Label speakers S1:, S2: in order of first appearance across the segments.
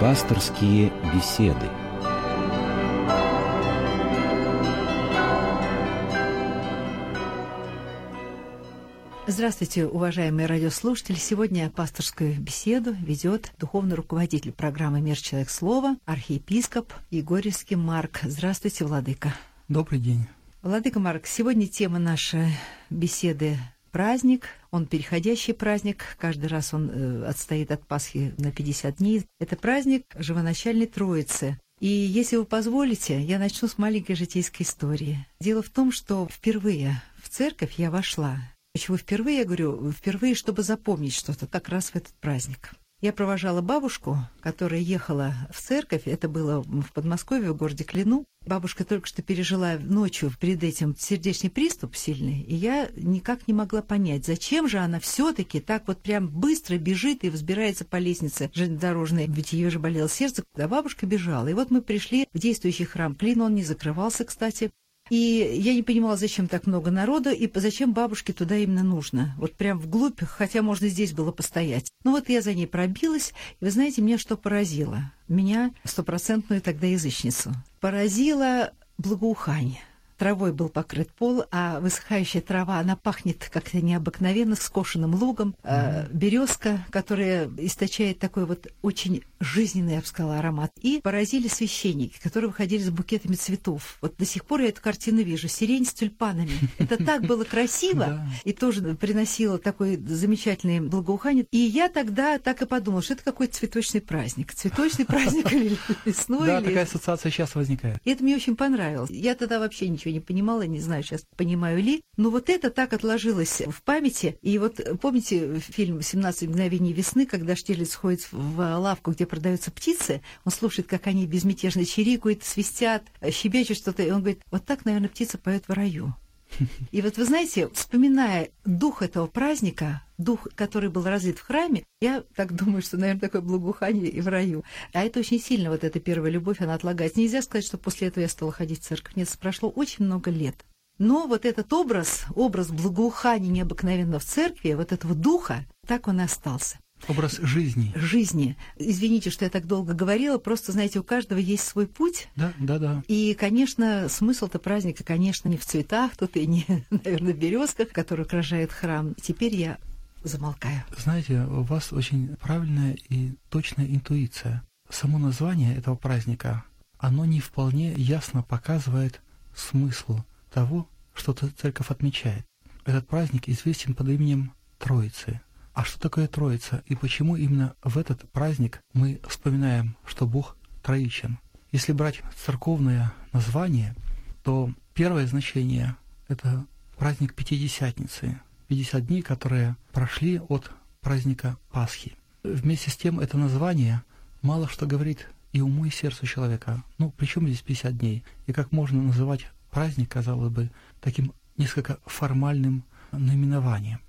S1: Пасторские беседы.
S2: Здравствуйте, уважаемые радиослушатели. Сегодня пасторскую беседу ведет духовный руководитель программы «Мир. Человек. Слова» архиепископ Егорьевский Марк. Здравствуйте, Владыка.
S3: Добрый день.
S2: Владыка Марк, сегодня тема нашей беседы праздник, он переходящий праздник, каждый раз он э, отстоит от Пасхи на 50 дней. Это праздник живоначальной Троицы. И если вы позволите, я начну с маленькой житейской истории. Дело в том, что впервые в церковь я вошла. Почему впервые? Я говорю, впервые, чтобы запомнить что-то, как раз в этот праздник. Я провожала бабушку, которая ехала в церковь. Это было в Подмосковье, в городе Клину. Бабушка только что пережила ночью перед этим сердечный приступ сильный, и я никак не могла понять, зачем же она все таки так вот прям быстро бежит и взбирается по лестнице железнодорожной, ведь ее же болело сердце, а бабушка бежала. И вот мы пришли в действующий храм Клин, он не закрывался, кстати, и я не понимала, зачем так много народу, и зачем бабушке туда именно нужно. Вот прям вглубь, хотя можно здесь было постоять. Ну вот я за ней пробилась, и вы знаете, меня что поразило? Меня, стопроцентную тогда язычницу, поразило благоухание травой был покрыт пол, а высыхающая трава, она пахнет как-то необыкновенно скошенным лугом. Mm-hmm. Березка, которая источает такой вот очень жизненный, я бы сказала, аромат. И поразили священники, которые выходили с букетами цветов. Вот до сих пор я эту картину вижу. Сирень с тюльпанами. Это так было красиво и тоже приносило такой замечательный благоухание. И я тогда так и подумала, что это какой-то цветочный праздник. Цветочный праздник или весной.
S3: Да, такая ассоциация сейчас возникает.
S2: И это мне очень понравилось. Я тогда вообще ничего ничего не понимала, не знаю сейчас, понимаю ли. Но вот это так отложилось в памяти. И вот помните фильм «17 мгновений весны», когда Штирлиц ходит в лавку, где продаются птицы, он слушает, как они безмятежно чирикают, свистят, щебечут что-то, и он говорит, вот так, наверное, птица поет в раю. И вот вы знаете, вспоминая дух этого праздника, дух, который был развит в храме, я так думаю, что, наверное, такое благоухание и в раю. А это очень сильно, вот эта первая любовь, она отлагается. Нельзя сказать, что после этого я стала ходить в церковь. Нет, прошло очень много лет. Но вот этот образ, образ благоухания необыкновенного в церкви, вот этого духа, так он и остался.
S3: Образ жизни.
S2: Жизни. Извините, что я так долго говорила, просто, знаете, у каждого есть свой путь.
S3: Да, да, да.
S2: И, конечно, смысл-то праздника, конечно, не в цветах, тут и не, наверное, в березках, которые окружают храм. Теперь я замолкаю.
S3: Знаете, у вас очень правильная и точная интуиция. Само название этого праздника, оно не вполне ясно показывает смысл того, что церковь отмечает. Этот праздник известен под именем Троицы – а что такое Троица и почему именно в этот праздник мы вспоминаем, что Бог троичен? Если брать церковное название, то первое значение – это праздник Пятидесятницы, 50 дней, которые прошли от праздника Пасхи. Вместе с тем это название мало что говорит и уму, и сердцу человека. Ну, при чем здесь 50 дней? И как можно называть праздник, казалось бы, таким несколько формальным наименованием?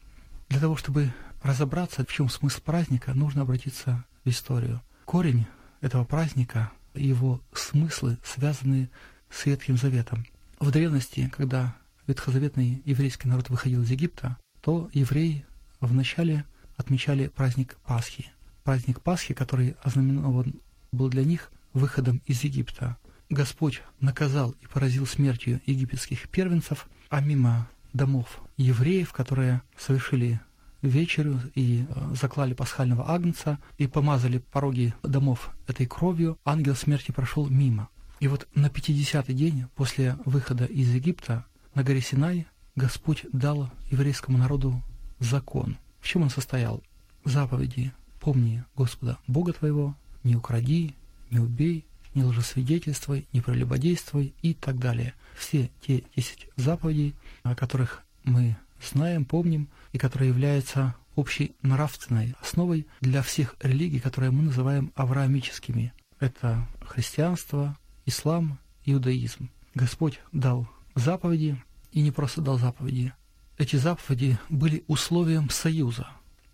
S3: Для того, чтобы разобраться, в чем смысл праздника, нужно обратиться в историю. Корень этого праздника его смыслы связаны с Ветхим Заветом. В древности, когда ветхозаветный еврейский народ выходил из Египта, то евреи вначале отмечали праздник Пасхи. Праздник Пасхи, который ознаменован был для них выходом из Египта. Господь наказал и поразил смертью египетских первенцев, а мимо домов евреев, которые совершили вечерю и э, заклали пасхального агнца и помазали пороги домов этой кровью, ангел смерти прошел мимо. И вот на 50-й день после выхода из Египта на горе Синай Господь дал еврейскому народу закон. В чем он состоял? Заповеди «Помни Господа Бога твоего, не укради, не убей, не лжесвидетельствуй, не прелюбодействуй» и так далее. Все те десять заповедей, о которых мы знаем, помним, и которая является общей нравственной основой для всех религий, которые мы называем авраамическими. Это христианство, ислам, иудаизм. Господь дал заповеди, и не просто дал заповеди. Эти заповеди были условием союза.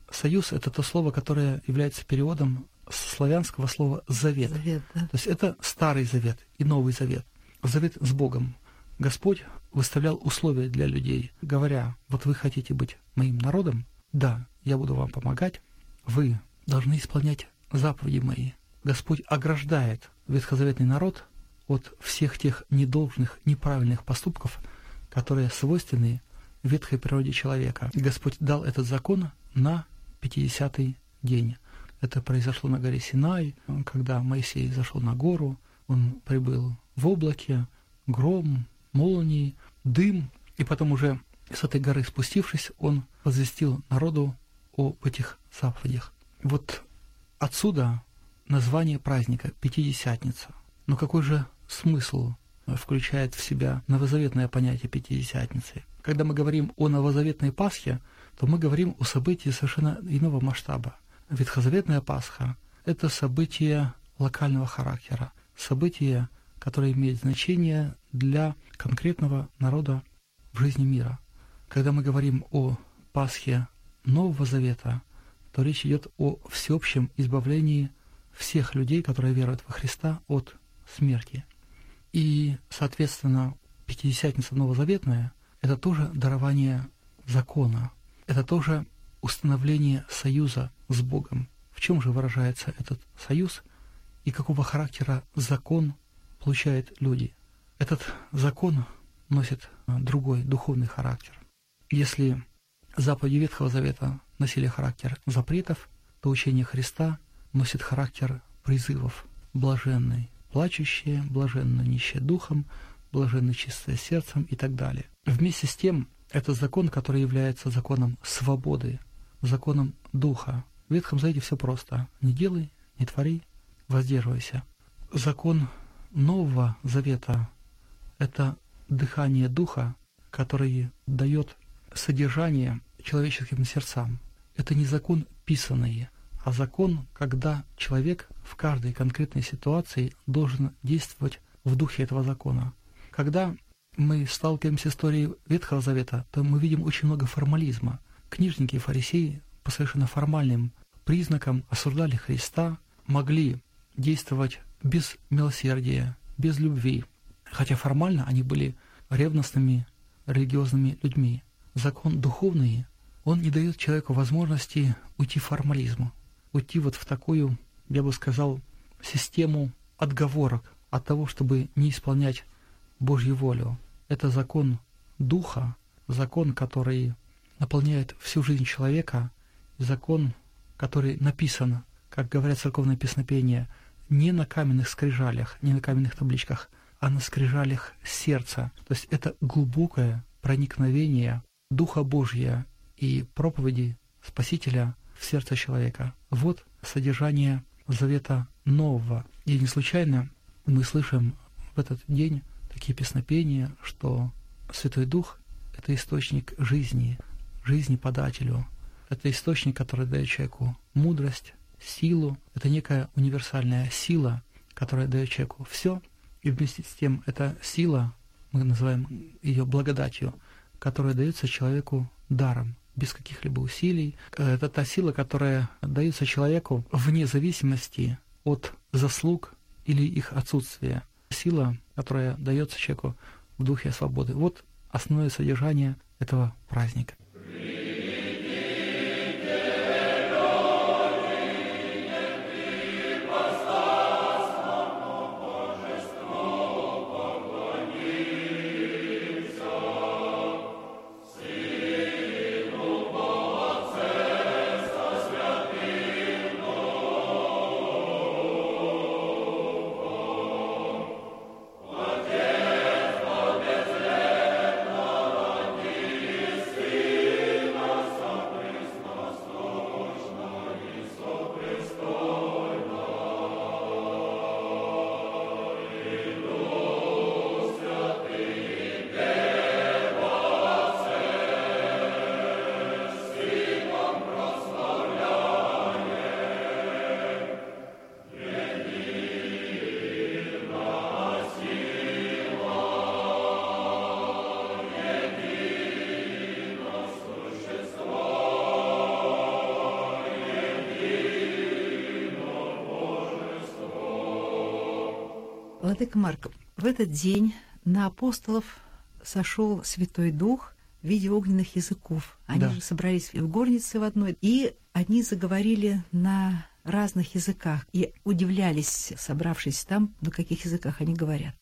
S3: Союз – это то слово, которое является переводом славянского слова «завет». завет да? То есть это Старый Завет и Новый Завет. Завет с Богом. Господь выставлял условия для людей, говоря, вот вы хотите быть моим народом, да, я буду вам помогать, вы должны исполнять заповеди мои, Господь ограждает ветхозаветный народ от всех тех недолжных, неправильных поступков, которые свойственны ветхой природе человека. И Господь дал этот закон на 50-й день. Это произошло на горе Синай, когда Моисей зашел на гору, он прибыл в облаке, гром, молнии, дым, и потом уже с этой горы спустившись, он возвестил народу об этих заповедях. Вот отсюда название праздника Пятидесятница. Но какой же смысл включает в себя новозаветное понятие Пятидесятницы? Когда мы говорим о новозаветной Пасхе, то мы говорим о событии совершенно иного масштаба. Ветхозаветная Пасха – это событие локального характера, событие, которое имеет значение для конкретного народа в жизни мира. Когда мы говорим о Пасхе Нового Завета, то речь идет о всеобщем избавлении всех людей, которые веруют во Христа, от смерти. И, соответственно, Пятидесятница Новозаветная – это тоже дарование закона, это тоже установление союза с Богом. В чем же выражается этот союз и какого характера закон получают люди? Этот закон носит а, другой духовный характер. Если заповеди Ветхого Завета носили характер запретов, то учение Христа носит характер призывов. Блаженный плачущие, блаженно нищие духом, блаженно чистое сердцем и так далее. Вместе с тем, это закон, который является законом свободы, законом духа. В Ветхом Завете все просто. Не делай, не твори, воздерживайся. Закон Нового Завета – это дыхание духа, который дает содержание человеческим сердцам. Это не закон писанный, а закон, когда человек в каждой конкретной ситуации должен действовать в духе этого закона. Когда мы сталкиваемся с историей Ветхого Завета, то мы видим очень много формализма. Книжники и фарисеи по совершенно формальным признакам осуждали Христа, могли действовать без милосердия, без любви, хотя формально они были ревностными религиозными людьми. Закон духовный, он не дает человеку возможности уйти в формализм, уйти вот в такую, я бы сказал, систему отговорок от того, чтобы не исполнять Божью волю. Это закон духа, закон, который наполняет всю жизнь человека, закон, который написан, как говорят церковные песнопения, не на каменных скрижалях, не на каменных табличках, а на скрижалях сердца. То есть это глубокое проникновение Духа Божья и проповеди Спасителя в сердце человека. Вот содержание Завета Нового. И не случайно мы слышим в этот день такие песнопения, что Святой Дух — это источник жизни, жизни подателю. Это источник, который дает человеку мудрость, силу. Это некая универсальная сила, которая дает человеку все. И вместе с тем эта сила, мы называем ее благодатью, которая дается человеку даром, без каких-либо усилий. Это та сила, которая дается человеку вне зависимости от заслуг или их отсутствия. Сила, которая дается человеку в духе свободы. Вот основное содержание этого праздника.
S2: Владыка Марк, в этот день на апостолов сошел Святой Дух в виде огненных языков. Они
S3: Да.
S2: же собрались в горнице в одной, и они заговорили на разных языках и удивлялись, собравшись там, на каких языках они говорят.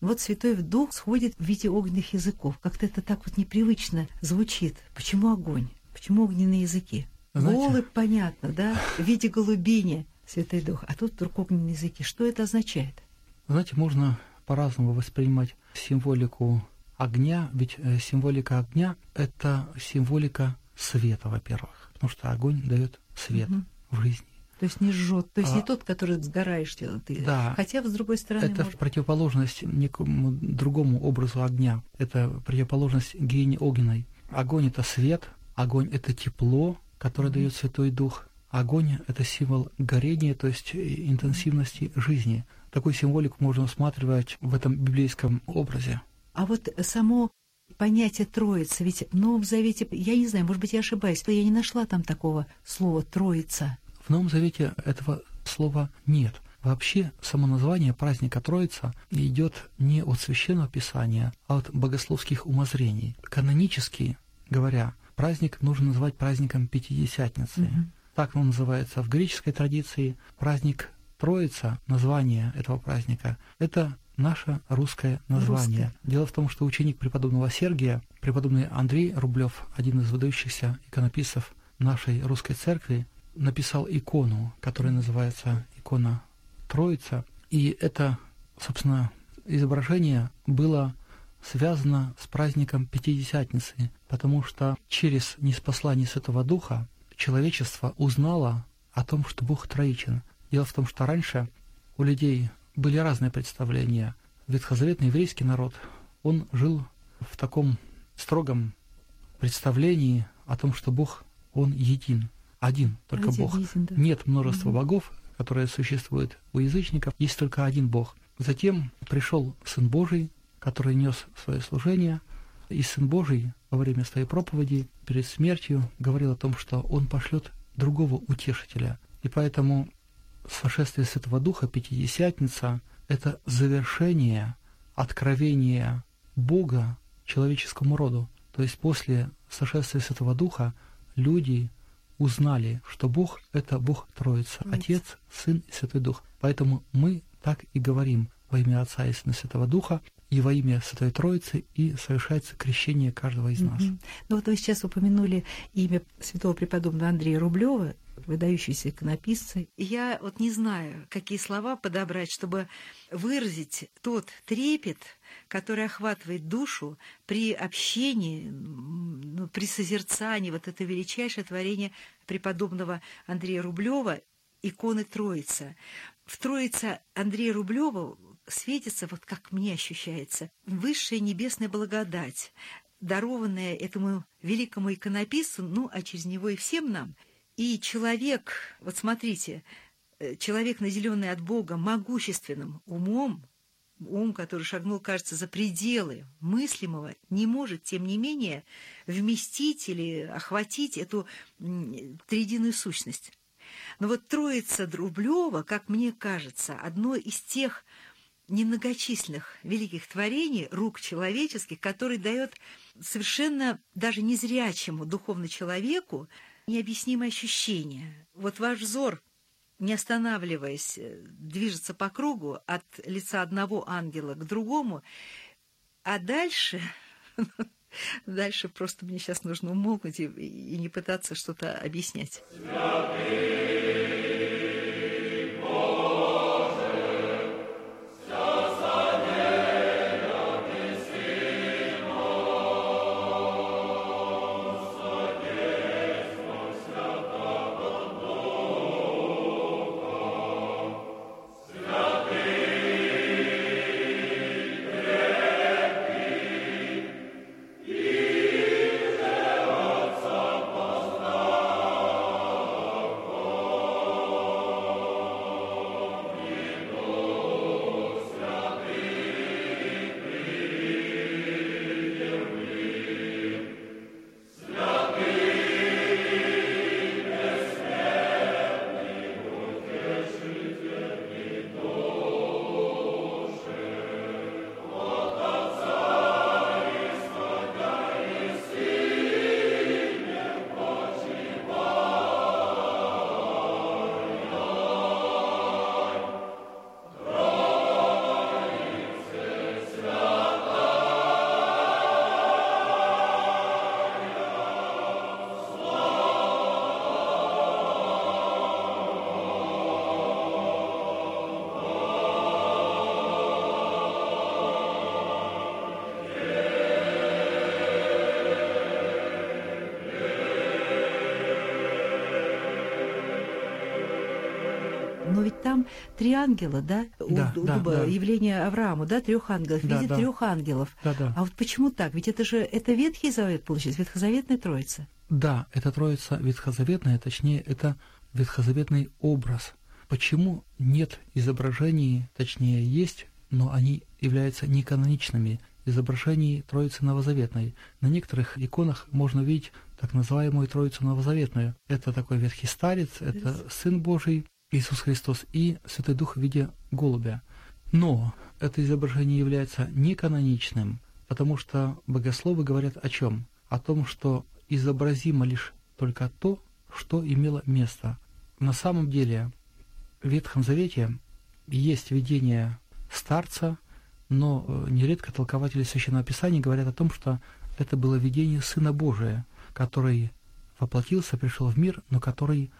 S2: Вот Святой Дух сходит в виде огненных языков. Как-то это так вот непривычно звучит. Почему огонь? Почему огненные языки? Знаете, Голубь, понятно, да? В виде голубини Святой Дух. А тут вдруг огненные языки. Что это означает?
S3: Знаете, можно по-разному воспринимать символику огня, ведь э, символика огня — это символика света, во-первых, потому что огонь дает свет угу. в жизни.
S2: То есть не жжет, то есть а, не тот, который сгораешь ты.
S3: Да.
S2: Хотя, с другой стороны...
S3: Это может... противоположность некому другому образу огня. Это противоположность гене огненной. Огонь — это свет, огонь — это тепло, которое дает Святой Дух. Огонь — это символ горения, то есть интенсивности жизни. Такую символику можно усматривать в этом библейском образе.
S2: А вот само понятие Троицы, ведь в Новом Завете, я не знаю, может быть, я ошибаюсь, я не нашла там такого слова «троица».
S3: В Новом Завете этого слова нет. Вообще, само название праздника Троица идет не от Священного Писания, а от богословских умозрений. Канонически говоря, праздник нужно называть праздником Пятидесятницы. Mm-hmm. Так он называется в греческой традиции. Праздник Троица, название этого праздника, это наше русское название. Русское. Дело в том, что ученик преподобного Сергия, преподобный Андрей Рублев, один из выдающихся иконописцев нашей русской церкви, написал икону, которая называется икона Троица. И это, собственно, изображение было связано с праздником Пятидесятницы, потому что через неспослание Святого Духа человечество узнало о том, что Бог троичен. Дело в том, что раньше у людей были разные представления. Ветхозаветный еврейский народ, он жил в таком строгом представлении о том, что Бог, Он един один только один Бог. Един, да. Нет множества угу. богов, которые существуют у язычников, есть только один Бог. Затем пришел Сын Божий, который нес свое служение, и Сын Божий во время своей проповеди перед смертью говорил о том, что Он пошлет другого утешителя. И поэтому сошествие Святого Духа, Пятидесятница, это завершение откровения Бога человеческому роду. То есть после сошествия Святого Духа люди узнали, что Бог — это Бог Троица, Отец, Сын и Святой Дух. Поэтому мы так и говорим во имя Отца и Сына Святого Духа, и во имя Святой Троицы, и совершается крещение каждого из нас. Mm-hmm.
S2: Ну вот вы сейчас упомянули имя святого преподобного Андрея Рублева, выдающийся иконописца. Я вот не знаю, какие слова подобрать, чтобы выразить тот трепет, который охватывает душу при общении, ну, при созерцании вот это величайшее творение преподобного Андрея Рублева иконы Троица. В Троице Андрея Рублева светится, вот как мне ощущается, высшая небесная благодать, дарованная этому великому иконописцу, ну, а через него и всем нам. И человек, вот смотрите, э, человек, наделенный от Бога могущественным умом, ум, который шагнул, кажется, за пределы мыслимого, не может, тем не менее, вместить или охватить эту триединую сущность. Но вот Троица Друблева, как мне кажется, одно из тех немногочисленных великих творений рук человеческих, который дает совершенно даже незрячему духовно человеку необъяснимое ощущение. Вот ваш взор, не останавливаясь, движется по кругу от лица одного ангела к другому, а дальше... Дальше просто мне сейчас нужно умолкнуть и, и не пытаться что-то объяснять. Но ведь там три ангела, да?
S3: Да,
S2: у, у
S3: да,
S2: дуба,
S3: да.
S2: явление Аврааму, да, трех ангелов,
S3: Да,
S2: видит
S3: да.
S2: трех ангелов.
S3: Да, да.
S2: А вот почему так? Ведь это же это Ветхий Завет получается, Ветхозаветная Троица.
S3: Да, это Троица ветхозаветная, точнее, это ветхозаветный образ. Почему нет изображений, точнее, есть, но они являются неканоничными, изображений Троицы Новозаветной. На некоторых иконах можно увидеть так называемую Троицу Новозаветную. Это такой ветхий старец, это Сын Божий, Иисус Христос и Святой Дух в виде голубя. Но это изображение является неканоничным, потому что богословы говорят о чем? О том, что изобразимо лишь только то, что имело место. На самом деле в Ветхом Завете есть видение старца, но э, нередко толкователи Священного Писания говорят о том, что это было видение Сына Божия, который воплотился, пришел в мир, но который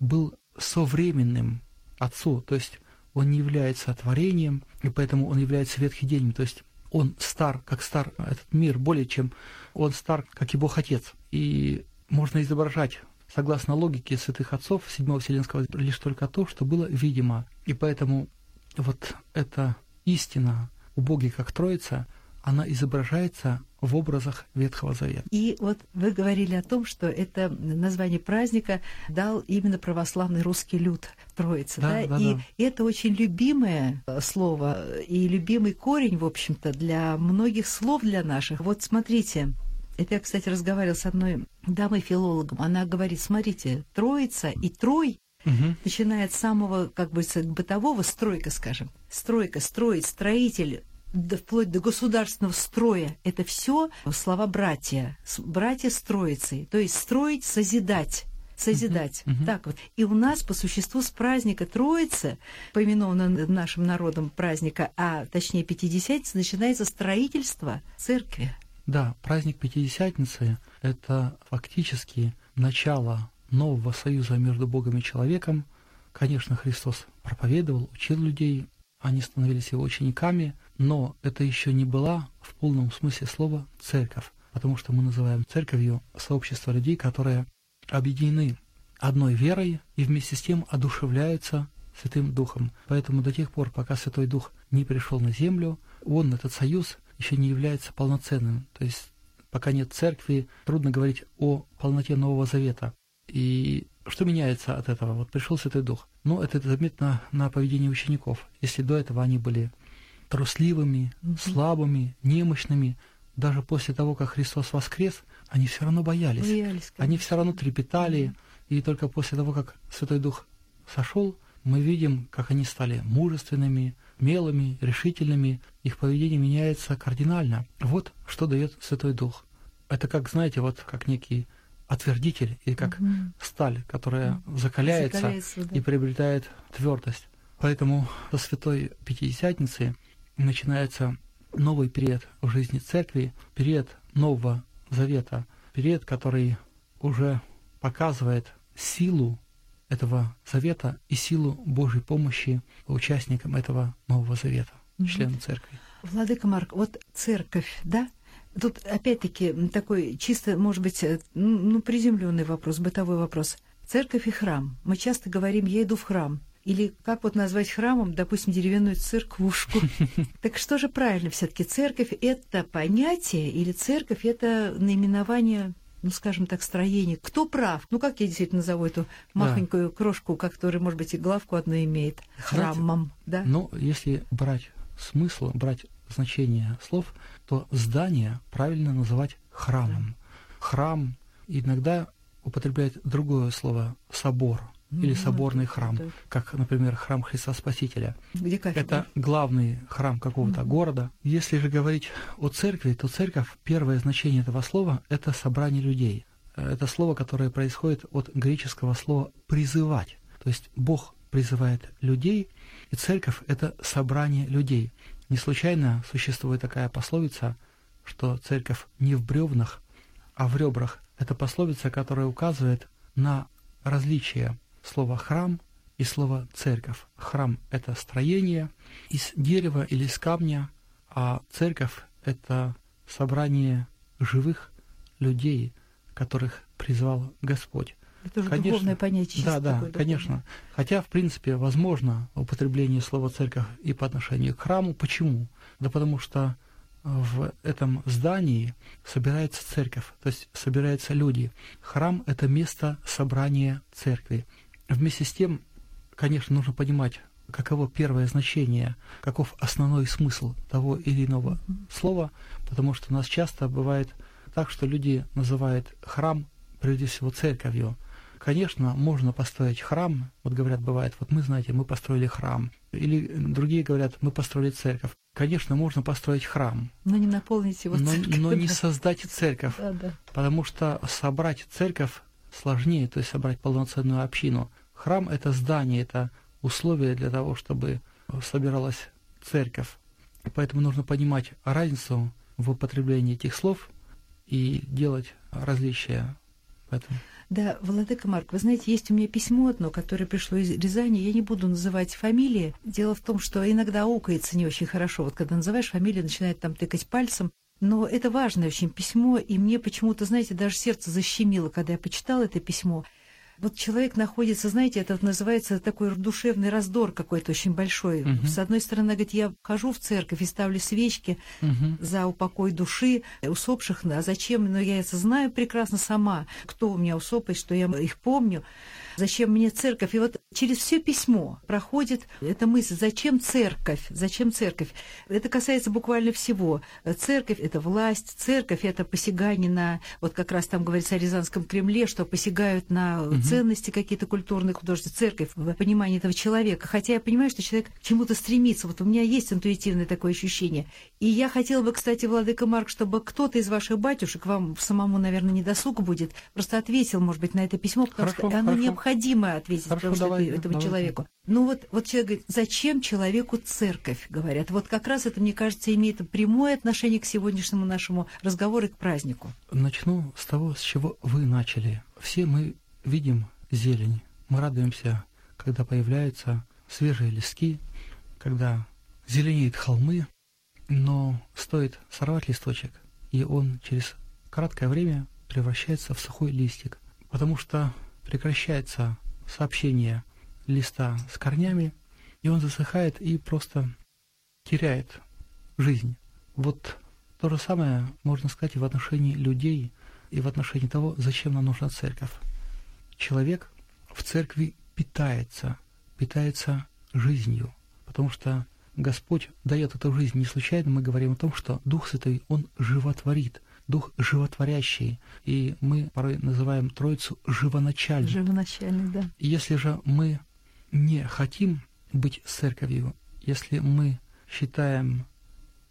S3: был современным Отцу, то есть он не является творением, и поэтому он является ветхиденьем, то есть он стар, как стар этот мир, более чем он стар, как и Бог Отец. И можно изображать, согласно логике святых отцов Седьмого Вселенского, лишь только то, что было видимо. И поэтому вот эта истина у Боги как Троица, она изображается в образах Ветхого Завета.
S2: И вот вы говорили о том, что это название праздника дал именно православный русский люд Троица,
S3: Да,
S2: да?
S3: да,
S2: и
S3: да.
S2: это очень любимое э, слово и любимый корень, в общем-то, для многих слов для наших. Вот смотрите, это я, кстати, разговаривала с одной дамой-филологом. Она говорит, смотрите, Троица и Трой
S3: Мгм.
S2: начиная от самого, как бы, бытового стройка, скажем. Стройка, строить, строитель, да вплоть до государственного строя. Это все слова братья. Братья с троицей. То есть строить, созидать. Созидать.
S3: Мгм, мгм.
S2: Так вот. И у нас по существу с праздника Троицы, поименованного нашим народом праздника, а точнее Пятидесятницы, начинается строительство церкви.
S3: Да, праздник Пятидесятницы – это фактически начало нового союза между Богом и человеком. Конечно, Христос проповедовал, учил людей, они становились его учениками, но это еще не была в полном смысле слова церковь, потому что мы называем церковью сообщество людей, которые объединены одной верой и вместе с тем одушевляются Святым Духом. Поэтому до тех пор, пока Святой Дух не пришел на землю, он, этот союз, еще не является полноценным. То есть пока нет церкви, трудно говорить о полноте Нового Завета. И что меняется от этого? Вот пришел Святой Дух. Ну, это заметно на поведении учеников. Если до этого они были трусливыми, слабыми, немощными, даже после того, как Христос воскрес, они все равно боялись.
S2: Боялись,
S3: Они все равно трепетали, и только после того, как Святой Дух сошел, мы видим, как они стали мужественными, смелыми, решительными. Их поведение меняется кардинально. Вот что дает Святой Дух. Это как, знаете, вот как некий отвердитель или как
S2: Мгм.
S3: сталь, которая закаляется,
S2: Закаляется, да.
S3: и приобретает твердость. Поэтому со Святой Пятидесятницы начинается новый период в жизни церкви, период Нового Завета, период, который уже показывает силу этого завета и силу Божьей помощи участникам этого Нового Завета,
S2: Мгм.
S3: членам церкви.
S2: Владыка Марк, вот церковь, да? Тут опять-таки такой чисто, может быть, э, ну, ну, приземленный вопрос, бытовой вопрос. Церковь и храм. Мы часто говорим, я иду в храм. Или как вот назвать храмом, допустим, деревянную церквушку. Так что же правильно все-таки? Церковь — это понятие или церковь — это наименование ну, скажем так, строение. Кто прав? Ну, как я действительно назову эту махонькую крошку, которая, может быть, и главку одну имеет? Храмом, да?
S3: Но если брать смысл, брать значение слов, то здание правильно называть храмом. Храм иногда употребляет другое слово собор или
S2: Ну,
S3: соборный храм, как, например, храм Христа Спасителя.
S2: Где кафедра?
S3: Это главный храм какого-то города. Если же говорить о церкви, то церковь, первое значение этого слова – это собрание людей. Это слово, которое происходит от греческого слова «призывать». То есть Бог призывает людей, и церковь – это собрание людей. Не случайно существует такая пословица, что церковь не в бревнах, а в ребрах. Это пословица, которая указывает на различие слова «храм» и слова «церковь». Храм – это строение из дерева или из камня, а церковь – это собрание живых людей, которых призвал Господь.
S2: Это уже конечно, духовное понятие.
S3: Да, да, такое, конечно. Хотя, в принципе, возможно употребление слова церковь и по отношению к храму. Почему? Да потому что в этом здании собирается церковь, то есть собираются люди. Храм – это место собрания церкви. Вместе с тем, конечно, нужно понимать, каково первое значение, каков основной смысл того или иного слова, потому что у нас часто бывает так, что люди называют храм прежде всего церковью. Конечно, можно построить храм, вот говорят, бывает, вот мы, знаете, мы построили храм, или другие говорят, мы построили церковь. Конечно, можно построить храм.
S2: Но не наполнить его
S3: но,
S2: церковь.
S3: Но не создать церковь.
S2: Да, да.
S3: Потому что собрать церковь сложнее, то есть собрать полноценную общину. Храм – это здание, это условие для того, чтобы собиралась церковь. Поэтому нужно понимать разницу в употреблении этих слов и делать различия. Поэтому...
S2: Да, Владыка Марк, вы знаете, есть у меня письмо одно, которое пришло из Рязани, я не буду называть фамилии. Дело в том, что иногда аукается не очень хорошо. Вот когда называешь фамилию, начинает там тыкать пальцем. Но это важное очень письмо, и мне почему-то, знаете, даже сердце защемило, когда я почитала это письмо. Вот человек находится, знаете, это называется такой душевный раздор какой-то очень большой. Угу. С одной стороны, говорит, я хожу в церковь и ставлю свечки угу. за упокой души усопших, а зачем? Но я это знаю прекрасно сама, кто у меня усопый, что я их помню зачем мне церковь? И вот через все письмо проходит эта мысль, зачем церковь? Зачем церковь? Это касается буквально всего. Церковь – это власть, церковь – это посягание на, вот как раз там говорится о Рязанском Кремле, что посягают на угу. Ценности какие-то культурные, художественные, церковь в понимании этого человека. Хотя я понимаю, что человек к чему-то стремится. Вот у меня есть интуитивное такое ощущение. И я хотела бы, кстати, Владыка Марк, чтобы кто-то из ваших батюшек, вам самому, наверное, не досуг будет, просто ответил, может быть, на это письмо, потому хорошо, что оно хорошо. необходимо необходимо ответить Хорошо, потому, давай, этому давай. человеку. Ну вот, вот человек говорит, зачем человеку церковь, говорят. Вот как раз это, мне кажется, имеет прямое отношение к сегодняшнему нашему разговору и к празднику.
S3: Начну с того, с чего вы начали. Все мы видим зелень. Мы радуемся, когда появляются свежие листки, когда зеленеют холмы, но стоит сорвать листочек, и он через краткое время превращается в сухой листик, потому что прекращается сообщение листа с корнями, и он засыхает и просто теряет жизнь. Вот то же самое можно сказать и в отношении людей, и в отношении того, зачем нам нужна церковь. Человек в церкви питается, питается жизнью, потому что Господь дает эту жизнь не случайно. Мы говорим о том, что Дух Святой, Он животворит. Дух животворящий, и мы порой называем Троицу живоначальной.
S2: Живоначальной, да.
S3: Если же мы не хотим быть церковью, если мы считаем,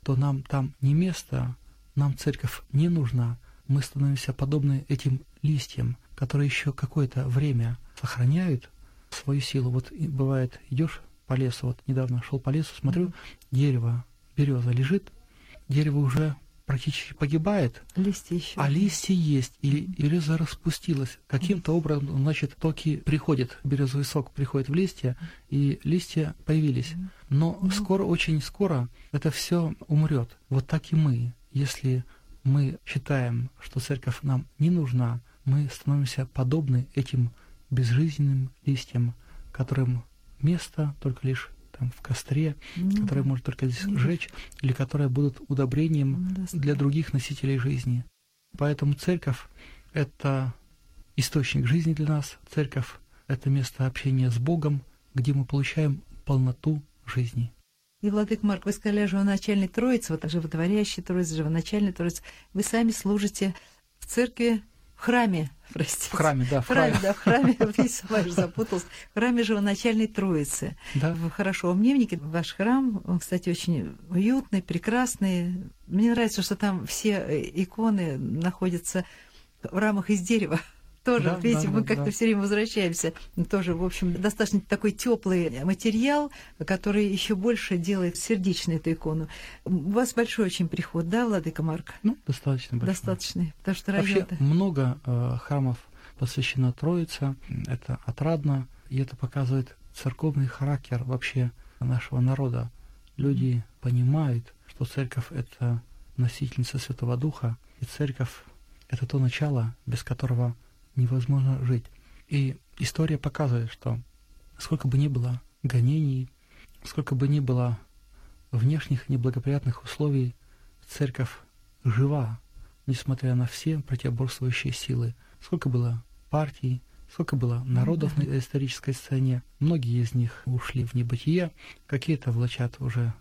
S3: то нам там не место, нам церковь не нужна, мы становимся подобны этим листьям, которые еще какое-то время сохраняют свою силу. Вот бывает, идешь по лесу, вот недавно шел по лесу, смотрю, дерево, береза лежит, дерево уже практически погибает,
S2: листья еще.
S3: а листья есть, и береза распустилась. Каким-то образом, значит, токи приходят, березовый сок приходит в листья, и листья появились. Но ну. скоро, очень скоро это все умрет. Вот так и мы. Если мы считаем, что церковь нам не нужна, мы становимся подобны этим безжизненным листьям, которым место только лишь там, в костре, mm-hmm. которые можно только здесь сжечь, или которые будут удобрением mm-hmm. для других носителей жизни. Поэтому церковь — это источник жизни для нас, церковь — это место общения с Богом, где мы получаем полноту жизни.
S2: И, Владык Марк, вы сказали о живоначальной Троице, вот животворящей Троице, живоначальной Троице. Вы сами служите в церкви в храме, простите.
S3: В храме, да,
S2: в храме. Храме, да, в храме, я сама же запуталась, в храме живоначальной Троицы. Да. Хорошо, в Мневнике ваш храм, он, кстати, очень уютный, прекрасный. Мне нравится, что там все э, иконы находятся в рамах из дерева тоже, да, видите, да, мы как-то да. все время возвращаемся. Тоже, в общем, достаточно такой теплый материал, который еще больше делает сердечной эту икону. У вас большой очень приход, да, Владыка Марк?
S3: Ну, достаточно большой.
S2: Достаточный, потому что
S3: Вообще много э, храмов посвящено Троице, это отрадно, и это показывает церковный характер вообще нашего народа. Люди понимают, что церковь — это носительница Святого Духа, и церковь — это то начало, без которого невозможно жить. И история показывает, что сколько бы ни было гонений, сколько бы ни было внешних неблагоприятных условий, церковь жива, несмотря на все противоборствующие силы. Сколько было партий, сколько было народов на исторической сцене. Многие из них ушли в небытие, какие-то влачат уже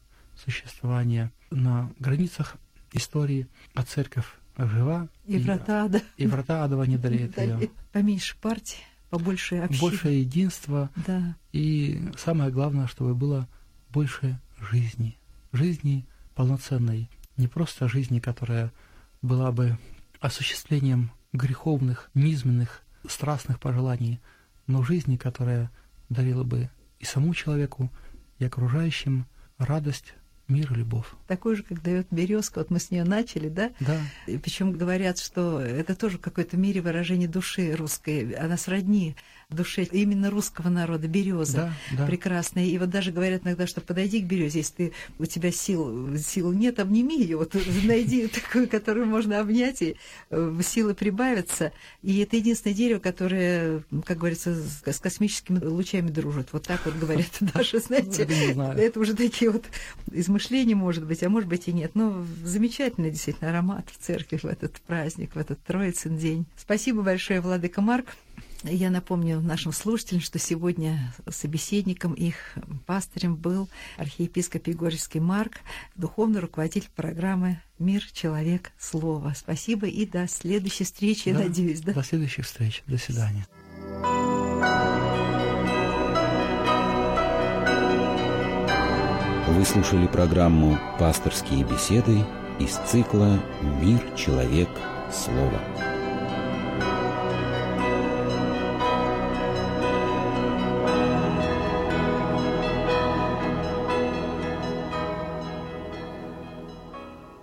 S3: существование на границах истории, а церковь жива.
S2: И, врата ада.
S3: И врата адова не далеет ее.
S2: Поменьше партий, побольше общин.
S3: Больше единства.
S2: Да.
S3: И самое главное, чтобы было больше жизни. Жизни полноценной. Не просто жизни, которая была бы осуществлением греховных, низменных, страстных пожеланий, но жизни, которая дарила бы и самому человеку, и окружающим радость, мир и любовь.
S2: Такой же, как дает березка, вот мы с нее начали, да?
S3: Да.
S2: Причем говорят, что это тоже в какой-то мере выражение души русской, она сродни душе именно русского народа, береза
S3: да, да.
S2: прекрасная. И вот даже говорят иногда, что подойди к березе, если ты, у тебя сил, сил нет, обними ее, вот найди такую, которую можно обнять, и э, силы прибавятся. И это единственное дерево, которое, как говорится, с космическими лучами дружит. Вот так вот говорят даже, знаете. Это уже такие вот измышления, может быть, а может быть и нет. Но замечательный действительно аромат в церкви в этот праздник, в этот Троицын день. Спасибо большое, Владыка Марк. Я напомню нашим слушателям, что сегодня собеседником их пастырем был архиепископ Егорьевский Марк, духовный руководитель программы «Мир, человек, слово». Спасибо и до следующей встречи, да, надеюсь. Да?
S3: До следующих встреч. До свидания.
S1: Вы слушали программу «Пасторские беседы» из цикла «Мир, человек, слово».